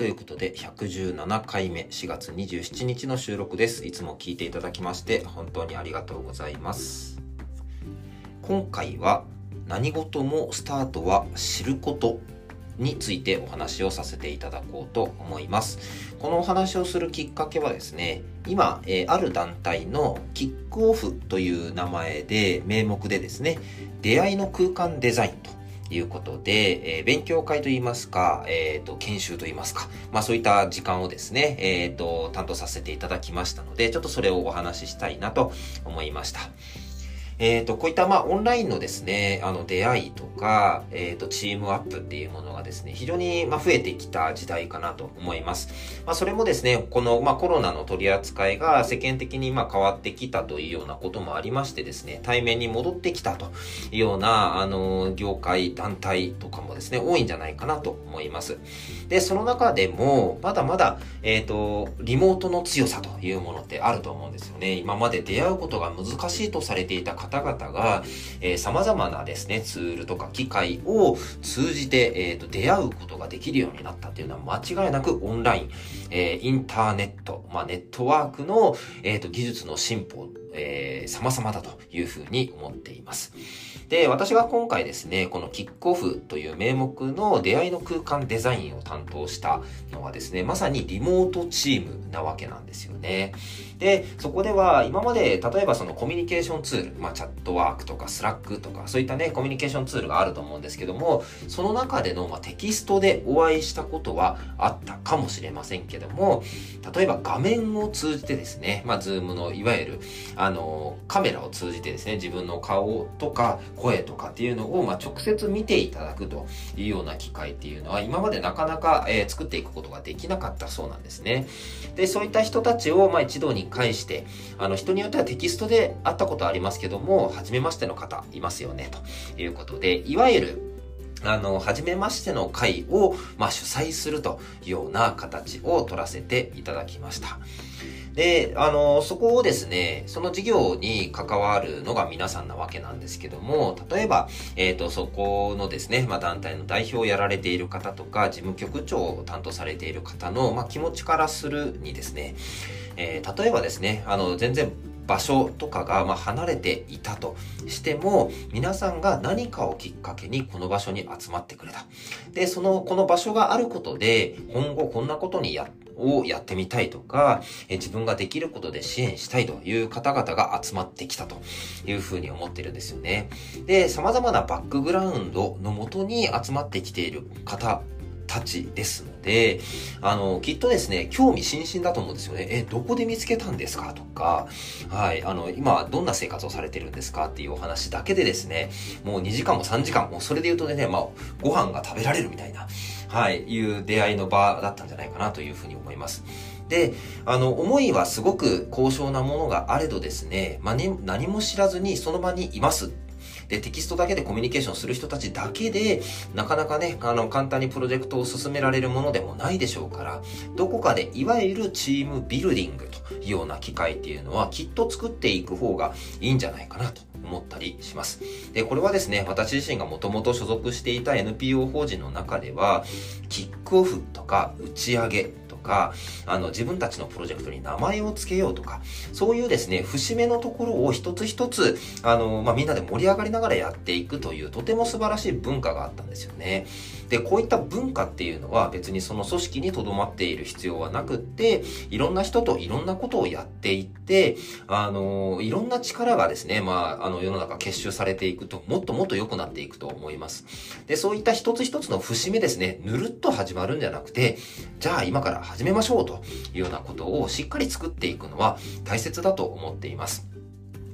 ということで、117回目、4月27日の収録です。いつも聞いていただきまして、本当にありがとうございます。今回は、何事もスタートは知ることについてお話をさせていただこうと思います。このお話をするきっかけはですね、今、えー、ある団体のキックオフという名前で、名目でですね、出会いの空間デザインということで、えー、勉強会といいますか、えっ、ー、と、研修といいますか、まあそういった時間をですね、えっ、ー、と、担当させていただきましたので、ちょっとそれをお話ししたいなと思いました。えっ、ー、と、こういった、まあ、オンラインのですね、あの、出会いとか、えっ、ー、と、チームアップっていうものがですね、非常に、まあ、増えてきた時代かなと思います。まあ、それもですね、この、まあ、コロナの取り扱いが世間的に、まあ、変わってきたというようなこともありましてですね、対面に戻ってきたというような、あの、業界、団体とかもですね、多いんじゃないかなと思います。で、その中でも、まだまだ、えっ、ー、と、リモートの強さというものってあると思うんですよね。今まで出会うことが難しいとされていた方方々が、えー、様々なですね、ツールとか機械を通じて、えーと、出会うことができるようになったっていうのは間違いなくオンライン、えー、インターネット、まあ、ネットワークの、えーと、技術の進歩、えー、様々だというふうに思っています。で、私が今回ですね、このキックオフという名目の出会いの空間デザインを担当したのはですね、まさにリモートチームなわけなんですよね。で、そこでは今まで例えばそのコミュニケーションツール、まあチャットワークとかスラックとかそういったね、コミュニケーションツールがあると思うんですけども、その中での、まあ、テキストでお会いしたことはあったかもしれませんけども、例えば画面を通じてですね、まあズームのいわゆるあのカメラを通じてですね、自分の顔とか声とかっていうのを、まあ、直接見ていただくというような機会っていうのは、今までなかなか、えー、作っていくことができなかったそうなんですね。で、そういった人たちを、まあ、一堂に会して、あの、人によってはテキストで会ったことありますけども、初めましての方いますよね、ということで、いわゆる、あの、初めましての会を、まあ、主催するというような形を取らせていただきました。で、あの、そこをですね、その事業に関わるのが皆さんなわけなんですけども、例えば、えっ、ー、と、そこのですね、まあ、団体の代表をやられている方とか、事務局長を担当されている方の、まあ、気持ちからするにですね、えー、例えばですね、あの、全然場所とかがま離れていたとしても、皆さんが何かをきっかけにこの場所に集まってくれた。で、その、この場所があることで、今後こんなことにや、をやってみたいとか、え自分ができることで支援したいという方々が集まってきたというふうに思ってるんですよね。で、様々なバックグラウンドのもとに集まってきている方たちですで、あの、きっとですね、興味津々だと思うんですよね。え、どこで見つけたんですか？とか、はい、あの、今どんな生活をされてるんですか？っていうお話だけでですね、もう2時間も3時間も、それで言うとね、まあ、ご飯が食べられるみたいな、はい、いう出会いの場だったんじゃないかなというふうに思います。で、あの、思いはすごく高尚なものがあれどですね、まあ、ね、何も知らずにその場にいますで、テキストだけでコミュニケーションする人たちだけで、なかなかね、あの、簡単にプロジェクトを進められるものでもないでしょうから、どこかでいわゆるチームビルディングというような機会っていうのは、きっと作っていく方がいいんじゃないかなと思ったりします。で、これはですね、私自身がもともと所属していた NPO 法人の中では、キックオフとか打ち上げか、あの、自分たちのプロジェクトに名前を付けようとか、そういうですね、節目のところを一つ一つ、あの、まあ、みんなで盛り上がりながらやっていくという、とても素晴らしい文化があったんですよね。で、こういった文化っていうのは別にその組織に留まっている必要はなくって、いろんな人といろんなことをやっていって、あの、いろんな力がですね、まあ、あの、世の中結集されていくと、もっともっと良くなっていくと思います。で、そういった一つ一つの節目ですね、ぬるっと始まるんじゃなくて、じゃあ今から始始めましょうというようなことをしっかり作っていくのは大切だと思っています。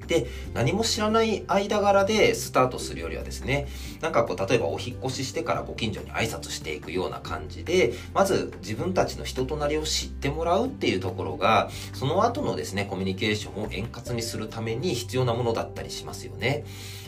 で、何も知らない間柄でスタートするよりはですね、なんかこう、例えばお引っ越ししてからご近所に挨拶していくような感じで、まず自分たちの人となりを知ってもらうっていうところが、その後のですね、コミュニケーションを円滑にするために必要なものだったりしますよね。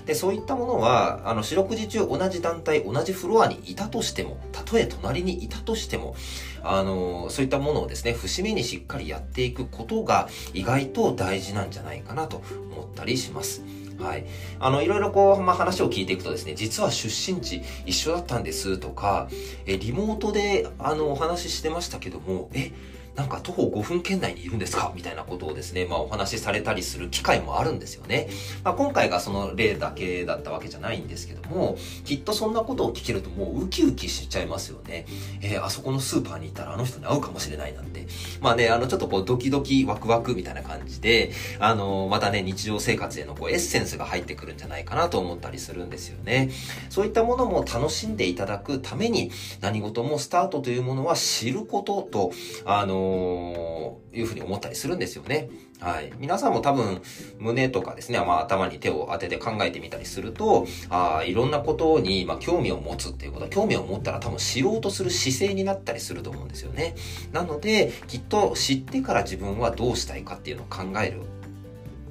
で、そういったものは、あの、四六時中同じ団体、同じフロアにいたとしても、たとえ隣にいたとしても、あの、そういったものをですね、節目にしっかりやっていくことが意外と大事なんじゃないかなと思ったりします。はい。あの、いろいろこう、まあ、話を聞いていくとですね、実は出身地一緒だったんですとか、え、リモートで、あの、お話ししてましたけども、え、なんか徒歩5分圏内にいるんですか？みたいなことをですね、まあお話しされたりする機会もあるんですよね。まあ今回がその例だけだったわけじゃないんですけども、きっとそんなことを聞けるともうウキウキしちゃいますよね。えー、あそこのスーパーに行ったらあの人に会うかもしれないなんて。まあね、あのちょっとこうドキドキワクワクみたいな感じで、あのまたね、日常生活へのこうエッセンスが入ってくるんじゃないかなと思ったりするんですよね。そういったものも楽しんでいただくために、何事もスタートというものは知ることと、あのいうふうに思ったりするんですよね。はい。皆さんも多分、胸とかですね、まあ頭に手を当てて考えてみたりすると、あいろんなことに、まあ興味を持つっていうことは、興味を持ったら多分知ろうとする姿勢になったりすると思うんですよね。なので、きっと知ってから自分はどうしたいかっていうのを考える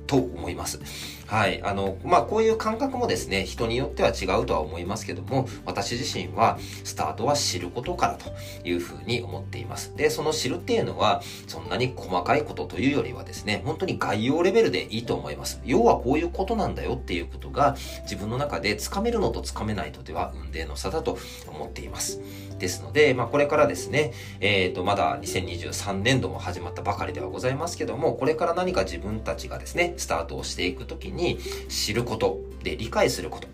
と思います。はい。あの、まあ、こういう感覚もですね、人によっては違うとは思いますけども、私自身は、スタートは知ることからというふうに思っています。で、その知るっていうのは、そんなに細かいことというよりはですね、本当に概要レベルでいいと思います。要はこういうことなんだよっていうことが、自分の中でつかめるのとつかめないとでは、運命の差だと思っています。ですので、まあ、これからですね、えっ、ー、と、まだ2023年度も始まったばかりではございますけども、これから何か自分たちがですね、スタートをしていくときにに、知ること、で、理解すること、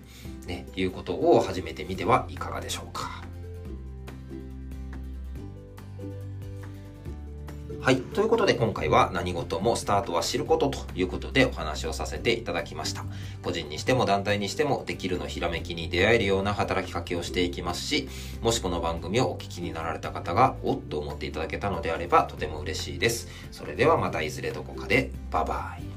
ね、いうことを始めてみてはいかがでしょうか。はい。ということで今回は何事もスタートは知ることということでお話をさせていただきました。個人にしても団体にしてもできるのひらめきに出会えるような働きかけをしていきますし、もしこの番組をお聞きになられた方がおっと思っていただけたのであればとても嬉しいです。それではまたいずれどこかでバイバイ。